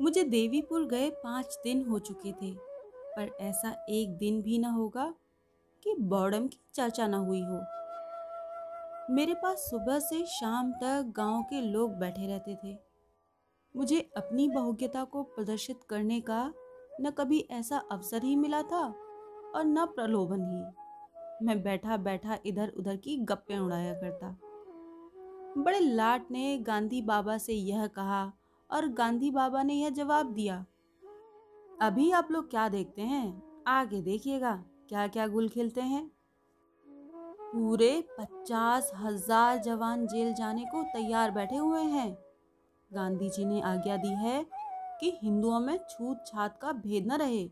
मुझे देवीपुर गए पाँच दिन हो चुके थे, पर ऐसा एक दिन भी ना होगा कि बॉडम की चर्चा ना हुई हो। मेरे पास सुबह से शाम तक गाँव के लोग बैठे रहते थे। मुझे अपनी बहुज्ञता को प्रदर्शित करने का न कभी ऐसा अवसर ही मिला था और न प्रलोभन ही। मैं बैठा बैठा इधर उधर की गप्पे उड़ाया करता। बड़े लाट ने गांधी बाबा से यह कहा और गांधी बाबा ने यह जवाब दिया। अभी आप लोग क्या देखते हैं? आगे देखिएगा क्या क्या गुल खिलते हैं। पूरे पचास हज़ार जवान जेल जाने को तैयार बैठे हुए हैं। गांधी जी ने आज्ञा दी है कि हिंदुओं में छूत छात का भेद न रहे,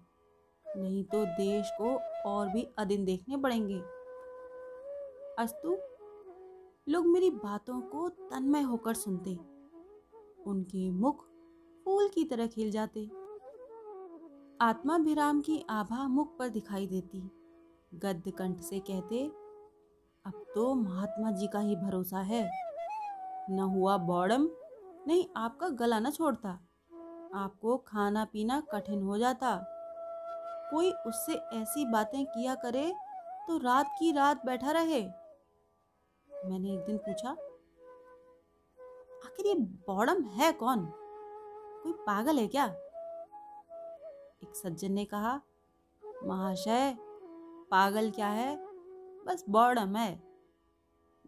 नहीं तो देश को और भी अदिन देखने पड़ेंगे। अस्तु, लोग मेरी बातों को तन्मय होकर सुनते। उनके मुख फूल की तरह खिल जाते। आत्माभिराम की आभा मुख पर दिखाई देती। गद्य कंठ से कहते, अब तो महात्मा जी का ही भरोसा है। न हुआ बॉडम, नहीं आपका गला न छोड़ता। आपको खाना पीना कठिन हो जाता। कोई उससे ऐसी बातें किया करे तो रात की रात बैठा रहे। मैंने एक दिन पूछा आखिर ये बॉडम है कौन? कोई पागल है क्या? एक सज्जन ने कहा, महाशय, पागल क्या है? बस बॉडम है।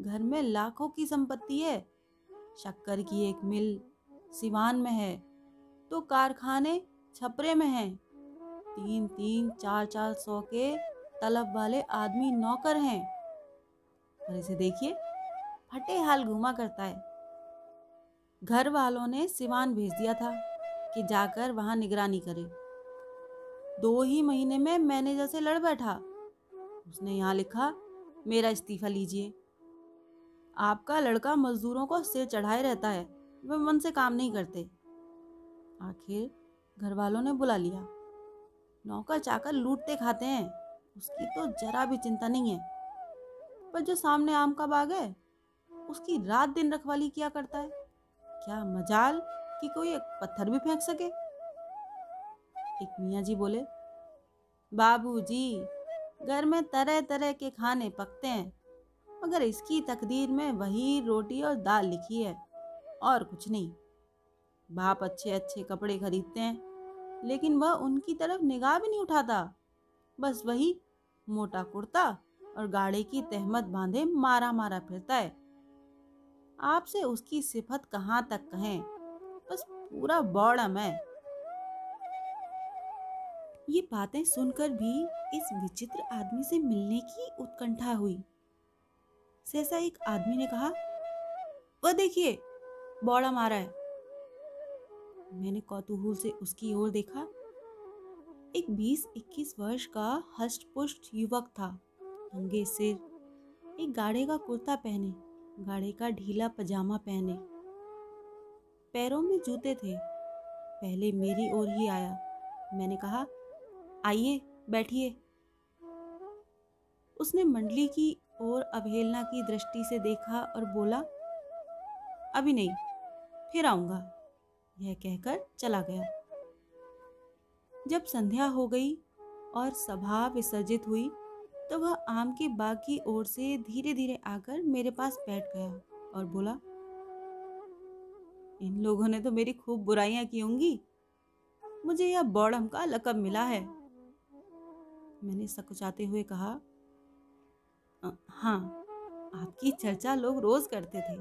घर में लाखों की संपत्ति है। शक्कर की एक मिल सिवान में है। तो कारखाने छपरे में हैं। तीन तीन, चार चार सौ के तलब वाले आदमी नौकर हैं। और इसे देखिए, फटे हाल घुमा करता है। घर वालों ने सिवान भेज दिया था कि जाकर वहाँ निगरानी करे। दो ही महीने में मैनेजर से लड़ बैठा। उसने यहाँ लिखा, मेरा इस्तीफा लीजिए। आपका लड़का मजदूरों को सिर चढ़ाए रहता है, वे मन से काम नहीं करते। आखिर घर वालों ने बुला लिया। नौकर चाकर लूटते खाते हैं, उसकी तो जरा भी चिंता नहीं है। पर जो सामने आम का बाग है, उसकी रात दिन रखवाली किया करता है। क्या मजाल कि कोई एक पत्थर भी फेंक सके? एक मियाँ जी बोले बाबूजी घर में तरह तरह के खाने पकते हैं, मगर इसकी तकदीर में वही रोटी और दाल लिखी है, और कुछ नहीं। बाप अच्छे अच्छे कपड़े खरीदते हैं, लेकिन वह उनकी तरफ़ निगाह भी नहीं उठाता। बस वही मोटा कुर्ता और गाड़े की तहमत बांधे मारा मारा फिरता है। आपसे उसकी सिफत कहाँ तक कहें? बस पूरा बौड़म है। ये बातें सुनकर भी इस विचित्र आदमी से मिलने की उत्कंठा हुई। सहसा एक आदमी ने कहा, वह देखिए बौड़ा मारा है। मैंने कौतूहल से उसकी ओर देखा। एक बीस इक्कीस वर्ष का हष्ट पुष्ट युवक था। नंगे सिर, एक गाड़े का कुर्ता पहने। गाड़े का ढीला पजामा पहने। पैरों में जूते थे। पहले मेरी ओर ही आया। मैंने कहा, आइए, बैठिए। उसने मंडली की ओर अवहेलना की दृष्टि से देखा और बोला, अभी नहीं, फिर आऊँगा। यह कहकर चला गया। जब संध्या हो गई और सभा विसर्जित हुई तो वह आम के बाग की ओर से धीरे धीरे आकर मेरे पास बैठ गया और बोला, इन लोगों ने तो मेरी खूब बुराइयाँ की होंगी। मुझे यह बौड़म का लकब मिला है। मैंने सकुचाते हुए कहा हाँ आपकी चर्चा लोग रोज करते थे।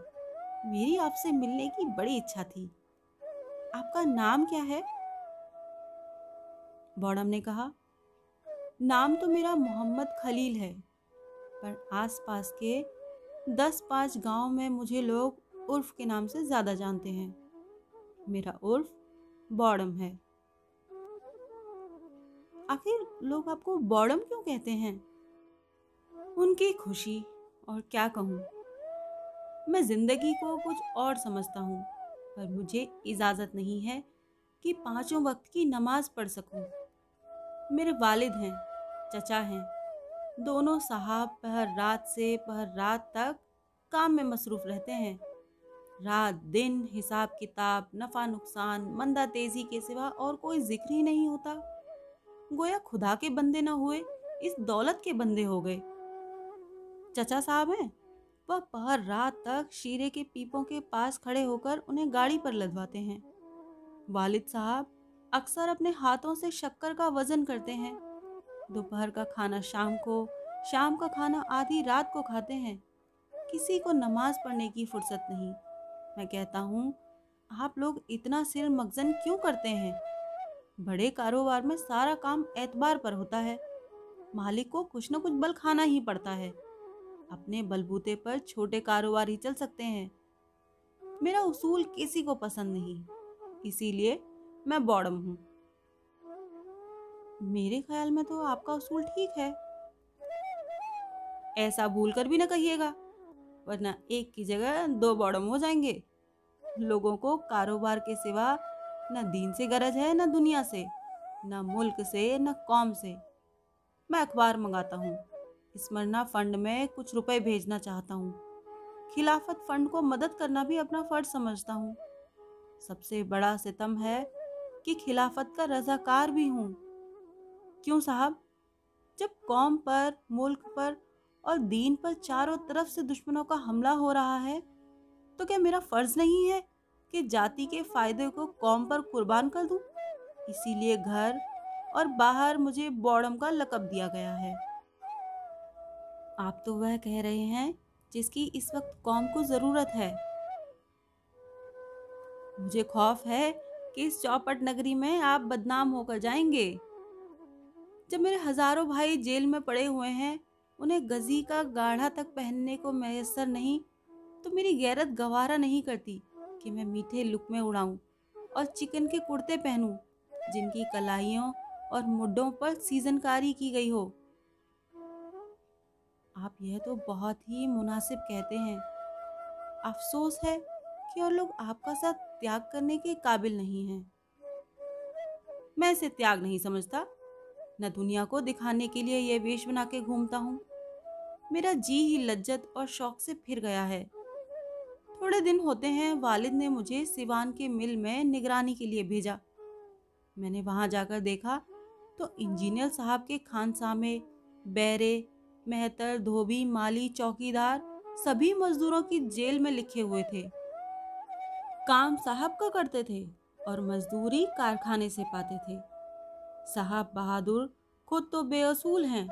मेरी आपसे मिलने की बड़ी इच्छा थी। आपका नाम क्या है? बौड़म ने कहा नाम तो मेरा मोहम्मद खलील है, पर आसपास के दस पाँच गाँव में मुझे लोग उर्फ़ के नाम से ज़्यादा जानते हैं। मेरा उर्फ़ बॉडम है। आखिर लोग आपको बॉडम क्यों कहते हैं? उनकी खुशी और क्या कहूँ? मैं ज़िंदगी को कुछ और समझता हूँ, पर मुझे इजाज़त नहीं है कि पाँचों वक्त की नमाज़ पढ़ सकूँ। मेरे वालिद हैं। चचा हैं। दोनों साहब पहर रात से पहर रात तक काम में मसरूफ़ रहते हैं। रात दिन हिसाब किताब, नफा नुकसान, मंदा तेज़ी के सिवा और कोई ज़िक्र ही नहीं होता। गोया खुदा के बंदे न हुए, इस दौलत के बंदे हो गए। चचा साहब हैं? वह पहर रात तक शीरे के पीपों के पास खड़े होकर उन्हें गाड़ी पर लदवाते हैं। वालिद साहब अक्सर अपने हाथों से शक्कर का वज़न करते हैं। दोपहर का खाना शाम को, शाम का खाना आधी रात को खाते हैं। किसी को नमाज़ पढ़ने की फुर्सत नहीं। मैं कहता हूँ, आप लोग इतना सिर मगजन क्यों करते हैं? बड़े कारोबार में सारा काम एतबार पर होता है। मालिक को कुछ न कुछ बल खाना ही पड़ता है। अपने बलबूते पर छोटे कारोबार ही चल सकते हैं। मेरा उसूल किसी को पसंद नहीं। इसीलिए मैं बॉडम हूँ। मेरे ख्याल में तो आपका उसूल ठीक है। ऐसा भूल कर भी ना कहिएगा, वरना एक की जगह दो बॉडम हो जाएँगे। लोगों को कारोबार के सिवा न दीन से गरज है, न दुनिया से, न मुल्क से, न कौम से। मैं अखबार मंगाता हूँ, स्मरणा फंड में कुछ रुपए भेजना चाहता हूँ। खिलाफत फंड को मदद करना भी अपना फ़र्ज़ समझता हूँ। सबसे बड़ा सितम है कि खिलाफत का रजाकार भी हूँ। क्यों साहब? जब कौम पर, मुल्क पर और दीन पर चारों तरफ़ से दुश्मनों का हमला हो रहा है तो क्या मेरा फ़र्ज़ नहीं है कि जाति के फ़ायदे को कौम पर कुर्बान कर दूँ? इसीलिए घर और बाहर मुझे बॉडम का लकब दिया गया है। आप तो वह कह रहे हैं जिसकी इस वक्त कौम को ज़रूरत है। मुझे खौफ है कि इस चौपट नगरी में आप बदनाम होकर जाएँगे। जब मेरे हज़ारों भाई जेल में पड़े हुए हैं, उन्हें गजी का गाढ़ा तक पहनने को मैसर नहीं तो मेरी गैरत गवारा नहीं करती कि मैं मीठे लुक में उड़ाऊं और चिकन के कुर्ते पहनूं, जिनकी कलाइयों और मुड्डों पर सीजनकारी की गई हो। आप यह तो बहुत ही मुनासिब कहते हैं। अफसोस है कि और लोग आपका साथ त्याग करने के काबिल नहीं हैं। मैं इसे त्याग नहीं समझता। न दुनिया को दिखाने के लिए यह वेश बना के घूमता हूँ। मेरा जी ही लज्जत और शौक से फिर गया है। थोड़े दिन होते हैं, वालिद ने मुझे सिवान के मिल में निगरानी के लिए भेजा। मैंने वहाँ जाकर देखा तो इंजीनियर साहब के खानसामे, बैरे, मेहतर, धोबी, माली, चौकीदार सभी मजदूरों की जेल में लिखे हुए थे। काम साहब का करते थे और मजदूरी कारखाने से पाते थे। साहब बहादुर खुद तो बेअसूल हैं,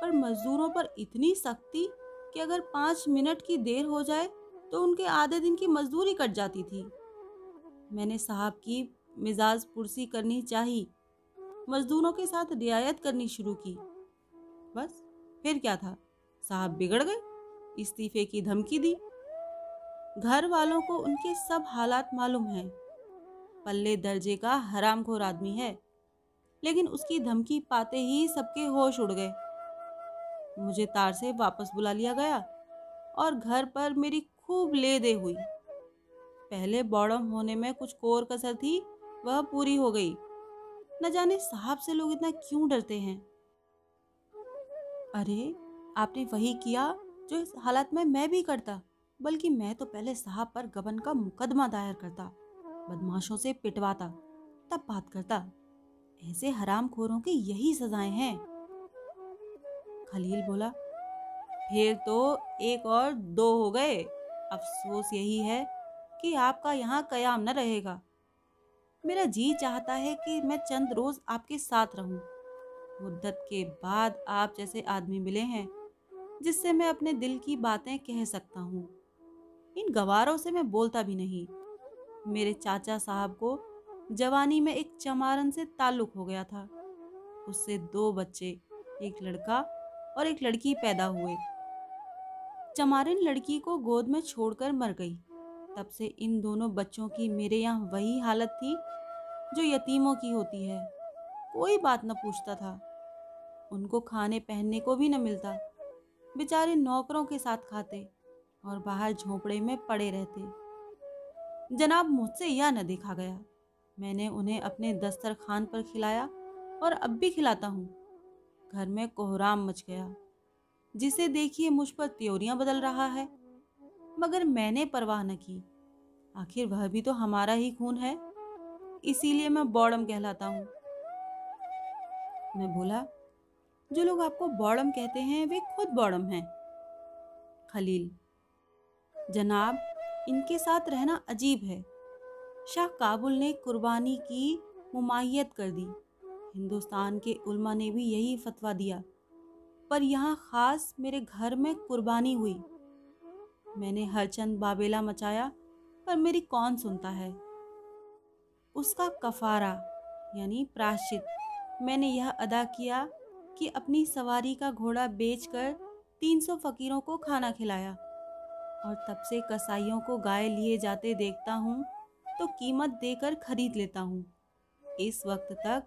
पर मजदूरों पर इतनी सख्ती कि अगर पाँच मिनट की देर हो जाए तो उनके आधे दिन की मजदूरी कट जाती थी। मैंने साहब की मिजाज पुरसी करनी चाहिए मजदूरों के साथ रियायत करनी शुरू की। बस, फिर क्या था? साहब बिगड़ गए, इस्तीफे की धमकी दी। घर वालों को उनके सब हालात मालूम हैं। पल्ले दर्जे का हराम हरामखोर आदमी है लेकिन उसकी धमकी पाते ही सबके होश उड़ गए। मुझे तार से वापस बुला लिया गया और घर पर मेरी खूब ले दे हुई। पहले बॉडम होने में कुछ कोर कसर थी, वह पूरी हो गई। न जाने साहब से लोग इतना क्यों डरते हैं? अरे, आपने वही किया जो इस हालत में मैं भी करता, बल्कि मैं तो पहले साहब पर गबन का मुकदमा दायर करता, बदमाशों से पिटवाता, तब बात करता। ऐसे हराम खोरों की यही सजाएँ हैं। खलील बोला, फिर तो एक और दो हो गए। अफसोस यही है कि आपका यहाँ कयाम न रहेगा। मेरा जी चाहता है कि मैं चंद रोज आपके साथ रहूँ। मुद्दत के बाद आप जैसे आदमी मिले हैं, जिससे मैं अपने दिल की बातें कह सकता हूँ। इन गवारों से मैं बोलता भी नहीं। मेरे चाचा साहब को जवानी में एक चमारन से ताल्लुक हो गया था। उससे दो बच्चे, एक लड़का और एक लड़की पैदा हुए। चमारिन लड़की को गोद में छोड़कर मर गई। तब से इन दोनों बच्चों की मेरे यहाँ वही हालत थी, जो यतीमों की होती है। कोई बात न पूछता था। उनको खाने पहनने को भी न मिलता। बेचारे नौकरों के साथ खाते और बाहर झोपड़े में पड़े रहते। जनाब मुझसे यह न देखा गया। मैंने उन्हें अपने दस्तरखान पर खिलाया और अब भी खिलाता हूँ। घर में कोहराम मच गया, जिसे देखिए मुझ पर त्योरियाँ बदल रहा है। मगर मैंने परवाह न की। आखिर वह भी तो हमारा ही खून है, इसीलिए मैं बॉडम कहलाता हूँ। मैं बोला, जो लोग आपको बॉडम कहते हैं, वे खुद बॉडम हैं। खलील, जनाब, इनके साथ रहना अजीब है। शाह काबुल ने कुर्बानी की मुमायत कर दी। हिंदुस्तान के उल्मा ने भी यही फतवा दिया। पर यहाँ ख़ास मेरे घर में कुर्बानी हुई। मैंने हरचंद बाबेला मचाया, पर मेरी कौन सुनता है? उसका कफारा, यानी प्राश्चित मैंने यह अदा किया कि अपनी सवारी का घोड़ा बेचकर तीन सौ फकीरों को खाना खिलाया। और तब से कसाईयों को गाय लिए जाते देखता हूँ तो कीमत देकर खरीद लेता हूँ। इस वक्त तक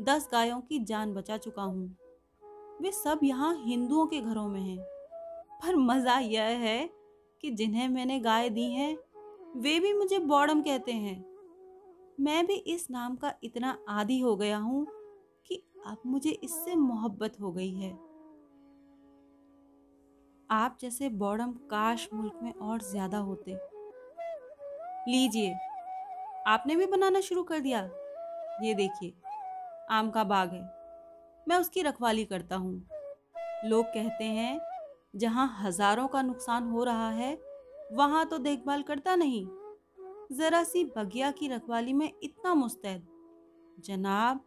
दस गायों की जान बचा चुका हूँ। वे सब यहाँ हिंदुओं के घरों में हैं। पर मज़ा यह है कि जिन्हें मैंने गाय दी हैं, वे भी मुझे बॉडम कहते हैं। मैं भी इस नाम का इतना आदि हो गया हूँ कि अब मुझे इससे मोहब्बत हो गई है। आप जैसे बॉडम काश मुल्क में और ज़्यादा होते। लीजिए। आपने भी बनाना शुरू कर दिया? ये देखिए, आम का बाग है। मैं उसकी रखवाली करता हूँ। लोग कहते हैं, जहाँ हज़ारों का नुकसान हो रहा है, वहाँ तो देखभाल करता नहीं। जरा सी बगिया की रखवाली में इतना मुस्तैद। जनाब,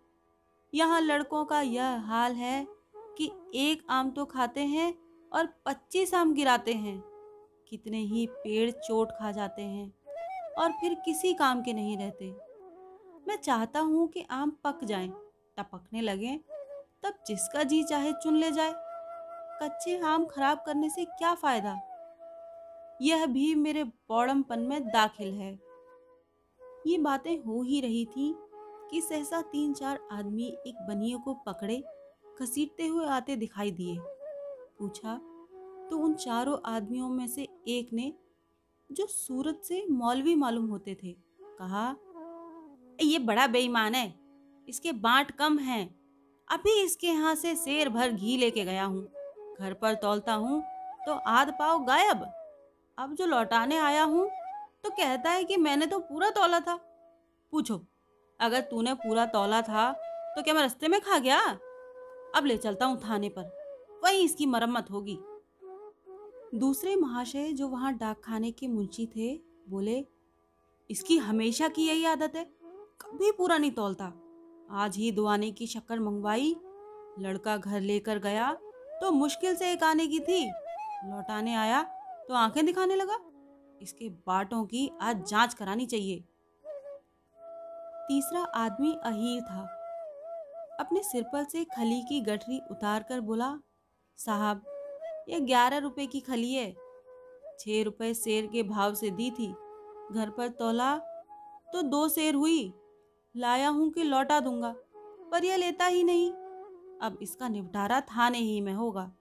यहाँ लड़कों का यह हाल है कि एक आम तो खाते हैं और पच्चीस आम गिराते हैं। कितने ही पेड़ चोट खा जाते हैं। और फिर किसी काम के नहीं रहते। मैं चाहता हूँ कि आम पक जाएँ, टपकने लगे। तब जिसका जी चाहे चुन ले जाए। कच्चे आम खराब करने से क्या फ़ायदा? यह भी मेरे बौड़मपन में दाखिल है। ये बातें हो ही रही थी कि सहसा तीन चार आदमी एक बनिए को पकड़े घसीटते हुए आते दिखाई दिए। पूछा तो उन चारों आदमियों में से एक ने जो सूरत से मौलवी मालूम होते थे। कहा, ये बड़ा बेईमान है, इसके बांट कम हैं। अभी इसके यहाँ से शेर भर घी लेके गया हूँ। घर पर तोलता हूँ तो आध पाव गायब। अब जो लौटाने आया हूँ तो कहता है कि मैंने तो पूरा तोला था। पूछो, अगर तूने पूरा तोला था तो क्या मैं रास्ते में खा गया? अब ले चलता हूँ थाने पर, वही इसकी मरम्मत होगी। दूसरे महाशय जो वहाँ डाक खाने के मुंशी थे, बोले, इसकी हमेशा की यही आदत है, कभी पूरा नहीं तोलता। आज ही दुआने की शक्कर मंगवाई, लड़का घर लेकर गया तो मुश्किल से एक आने की थी। लौटाने आया तो आँखें दिखाने लगा। इसके बाटों की आज जाँच करानी चाहिए। तीसरा आदमी अहीर था। अपने सिर पर से खली की गठरी उतार कर बोला, साहब ये ग्यारह रुपए की खली है। छह रुपए शेर के भाव से दी थी। घर पर तोला तो दो शेर हुई। लाया हूँ कि लौटा दूँगा, पर यह लेता ही नहीं। अब इसका निपटारा थाने ही में होगा।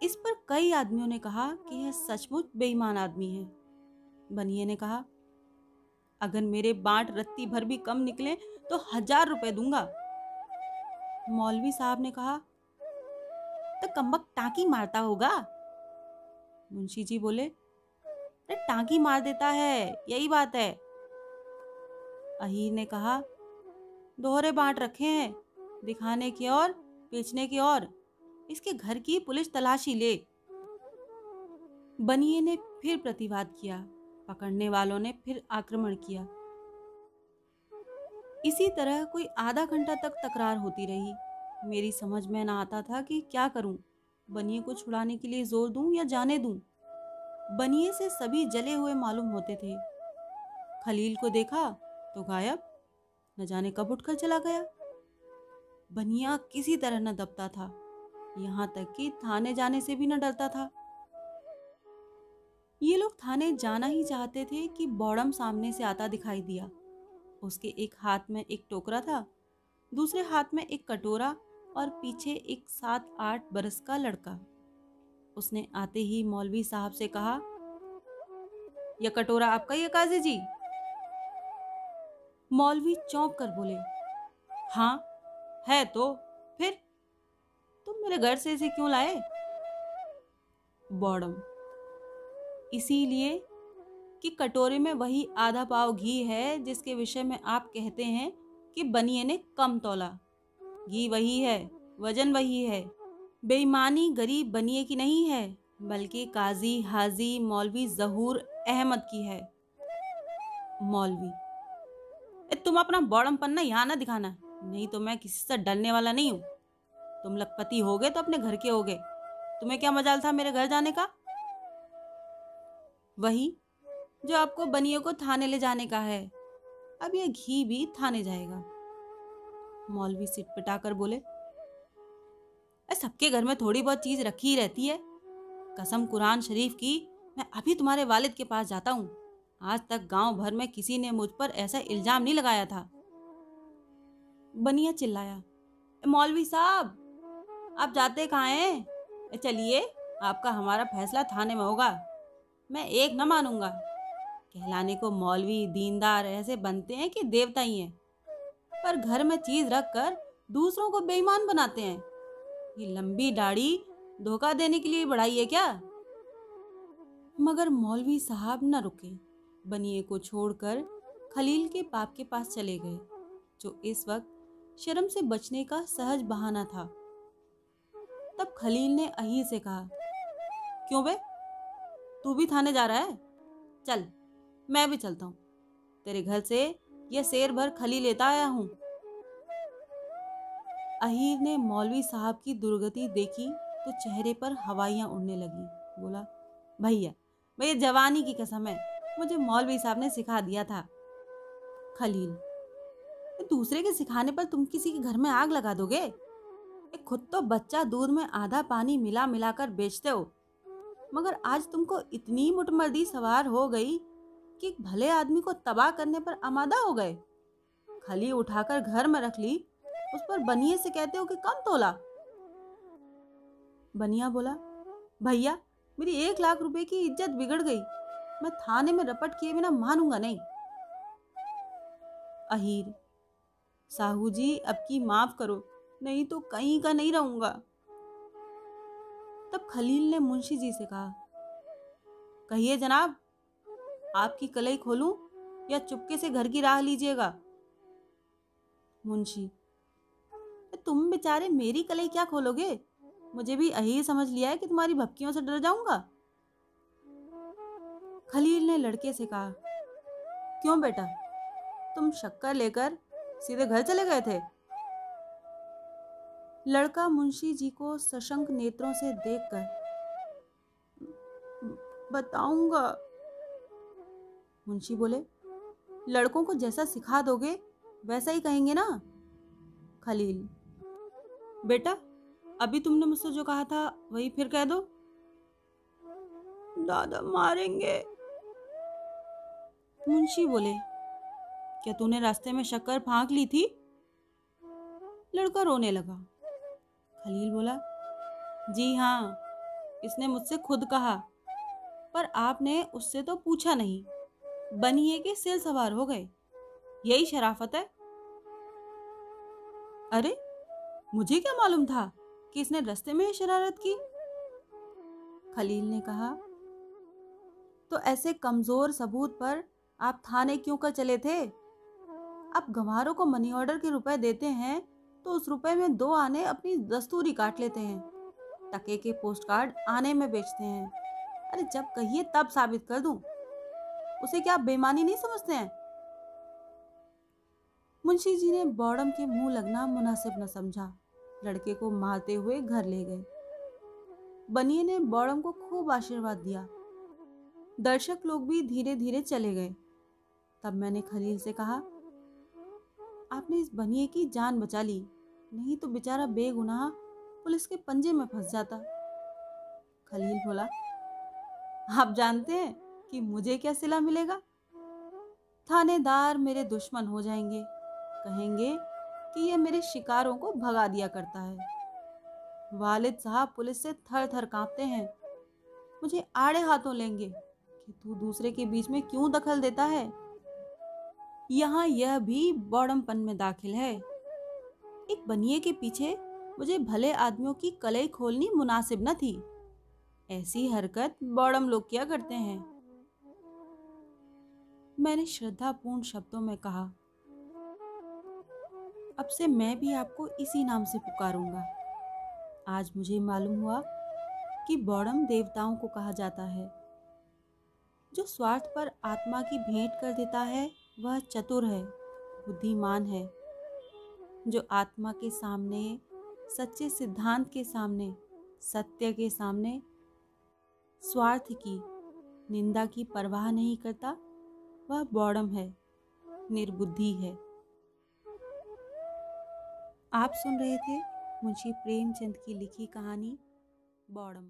इस पर कई आदमियों ने कहा कि यह सचमुच बेईमान आदमी है। बनिए ने कहा, अगर मेरे बांट रत्ती भर भी कम निकले तो हज़ार रुपए दूँगा। मौलवी साहब ने कहा तो कम्बक टांकी मारता होगा? मुंशी जी बोले, अरे, टांकी मार देता है, यही बात है। अहीर ने कहा, दोहरे बांट रखे हैं, दिखाने की और बेचने की और इसके घर की पुलिस तलाशी ले। बनिए ने फिर प्रतिवाद किया, पकड़ने वालों ने फिर आक्रमण किया। इसी तरह कोई आधा घंटा तक तकरार होती रही। मेरी समझ में ना आता था कि क्या करूँ। बनिए को छुड़ाने के लिए ज़ोर दूँ या जाने दूँ? बनिए से सभी जले हुए मालूम होते थे। खलील को देखा तो गायब, न जाने कब उठकर चला गया। बनिया किसी तरह न दबता था। यहाँ तक कि थाने जाने से भी न डरता था। ये लोग थाने जाना ही चाहते थे कि बॉडम सामने से आता दिखाई दिया। उसके एक हाथ में एक टोकरा था, दूसरे हाथ में एक कटोरा और पीछे एक सात आठ बरस का लड़का। उसने आते ही मौलवी साहब से कहा, यह कटोरा आपका ही काजी जी? मौलवी चौंक कर बोले हाँ है तो फिर? तुम मेरे घर से इसे क्यों लाए? बॉडम, इसीलिए कि कटोरे में वही आधा पाव घी है जिसके विषय में आप कहते हैं कि बनिए ने कम तोला। घी वही है वज़न वही है। बेईमानी गरीब बनिए की नहीं है बल्कि काजी हाजी मौलवी जहूर अहमद की है। मौलवी ए, तुम अपना बौड़म पन्ना यहाँ ना दिखाना नहीं तो मैं किसी से डरने वाला नहीं हूँ। तुम लखपति हो गए तो अपने घर के हो गए। तुम्हें क्या मजाल था मेरे घर जाने का? वही जो आपको बनियों को थाने ले जाने का है। अब यह घी भी थाने जाएगा। मौलवी सिट पिटाकर बोले सबके घर में थोड़ी बहुत चीज़ रखी ही रहती है। कसम कुरान शरीफ की, मैं अभी तुम्हारे वालिद के पास जाता हूँ। आज तक गाँव भर में किसी ने मुझ पर ऐसा इल्ज़ाम नहीं लगाया था। बनिया चिल्लाया मौलवी साहब, आप जाते कहाँ हैं? चलिए, आपका हमारा फैसला थाने में होगा। मैं एक न मानूँगा। कहलाने को मौलवी दीनदार ऐसे बनते हैं कि देवता ही हैं। पर घर में चीज़ रख कर दूसरों को बेईमान बनाते हैं। ये लंबी दाढ़ी धोखा देने के लिए बढ़ाई है क्या? मगर मौलवी साहब न रुके। बनिए को छोड़कर खलील के पाप के पास चले गए, जो इस वक्त शर्म से बचने का सहज बहाना था। तब खलील ने अही से कहा, क्यों बे? तू भी थाने जा रहा है? चल, मैं भी चलता हूँ। तेरे घर से यह शेर भर खली लेता आया हूँ। अहीर ने मौलवी साहब की दुर्गति देखी तो चेहरे पर हवाइयाँ उड़ने लगी। बोला, भैया भैया जवानी की कसम है, मुझे मौलवी साहब ने सिखा दिया था। खलील दूसरे के सिखाने पर तुम किसी के घर में आग लगा दोगे? खुद तो बच्चा दूध में आधा पानी मिला मिलाकर बेचते हो, मगर आज तुमको इतनी मुटमर्दी सवार हो गई कि एक भले आदमी को तबाह करने पर आमादा हो गए। खली उठाकर घर में रख ली। उस पर बनिए से कहते हो कि कम तोला। बनिया बोला, भैया, मेरी एक लाख रुपए की इज़्ज़त बिगड़ गई। मैं थाने में रपट किए बिना मानूँगा नहीं। अहीर, साहू जी, अब की माफ़ करो, नहीं तो कहीं का नहीं रहूँगा। तब खलील ने मुंशी जी से कहा, कहिए जनाब आपकी कलई खोलूं या चुपके से घर की राह लीजिएगा? मुंशी, तुम बेचारे मेरी कलई क्या खोलोगे? मुझे भी यही समझ लिया है कि तुम्हारी भपकियों से डर जाऊँगा। खलील ने लड़के से कहा, क्यों बेटा? तुम शक्कर लेकर सीधे घर चले गए थे? लड़का मुंशी जी को सशंक नेत्रों से देखकर, बताऊँगा मुंशी बोले, लड़कों को जैसा सिखा दोगे, वैसा ही कहेंगे ना? खलील, बेटा, अभी तुमने मुझसे जो कहा था, वही फिर कह दो। दादा मारेंगे। मुंशी बोले, क्या तूने रास्ते में शक्कर फांक ली थी? लड़का रोने लगा। खलील बोला, जी हाँ इसने मुझसे खुद कहा, पर आपने उससे तो पूछा नहीं। बनिए के सिल सवार हो गए? यही शराफत है? अरे, मुझे क्या मालूम था कि इसने रास्ते में शरारत की? खलील ने कहा तो ऐसे कमज़ोर सबूत पर आप थाने क्यों कर चले थे? आप गंवारों को मनी ऑर्डर के रुपए देते हैं तो उस रुपए में दो आने अपनी दस्तूरी काट लेते हैं। टके के पोस्ट कार्ड आने में बेचते हैं। अरे, जब कहिए तब साबित कर दूँ। उसे क्या बेमानी नहीं समझते हैं? मुंशी जी ने बॉडम के मुँह लगना मुनासिब न समझा। लड़के को मारते हुए घर ले गए। बनिए ने बॉडम को खूब आशीर्वाद दिया। दर्शक लोग भी धीरे धीरे चले गए। तब मैंने खलील से कहा, आपने इस बनिए की जान बचा ली। नहीं तो बेचारा बेगुनाह पुलिस के पंजे में फंस जाता। खलील बोला, आप जानते हैं कि मुझे क्या सिला मिलेगा? थानेदार मेरे दुश्मन हो जाएँगे। कहेंगे कि ये मेरे शिकारों को भगा दिया करता है। वालिद साहब पुलिस से थर थर कांपते हैं। मुझे आड़े हाथों लेंगे कि तू दूसरे के बीच में क्यों दखल देता है? यहाँ यह भी बौड़मपन में दाखिल है। एक बनिए के पीछे मुझे भले आदमियों की कलई खोलनी मुनासिब न थी। ऐसी हरकत बौड़म लोग क्या करते हैं। मैंने श्रद्धापूर्ण शब्दों में कहा, अब से मैं भी आपको इसी नाम से पुकारूँगा। आज मुझे मालूम हुआ कि बौड़म देवताओं को कहा जाता है। जो स्वार्थ पर आत्मा की भेंट कर देता है, वह चतुर है, बुद्धिमान है। जो आत्मा के सामने, सच्चे सिद्धांत के सामने, सत्य के सामने स्वार्थ की, निंदा की परवाह नहीं करता वह बॉडम है, निर्बुद्धि है। आप सुन रहे थे मुंशी प्रेमचंद की लिखी कहानी बौड़म।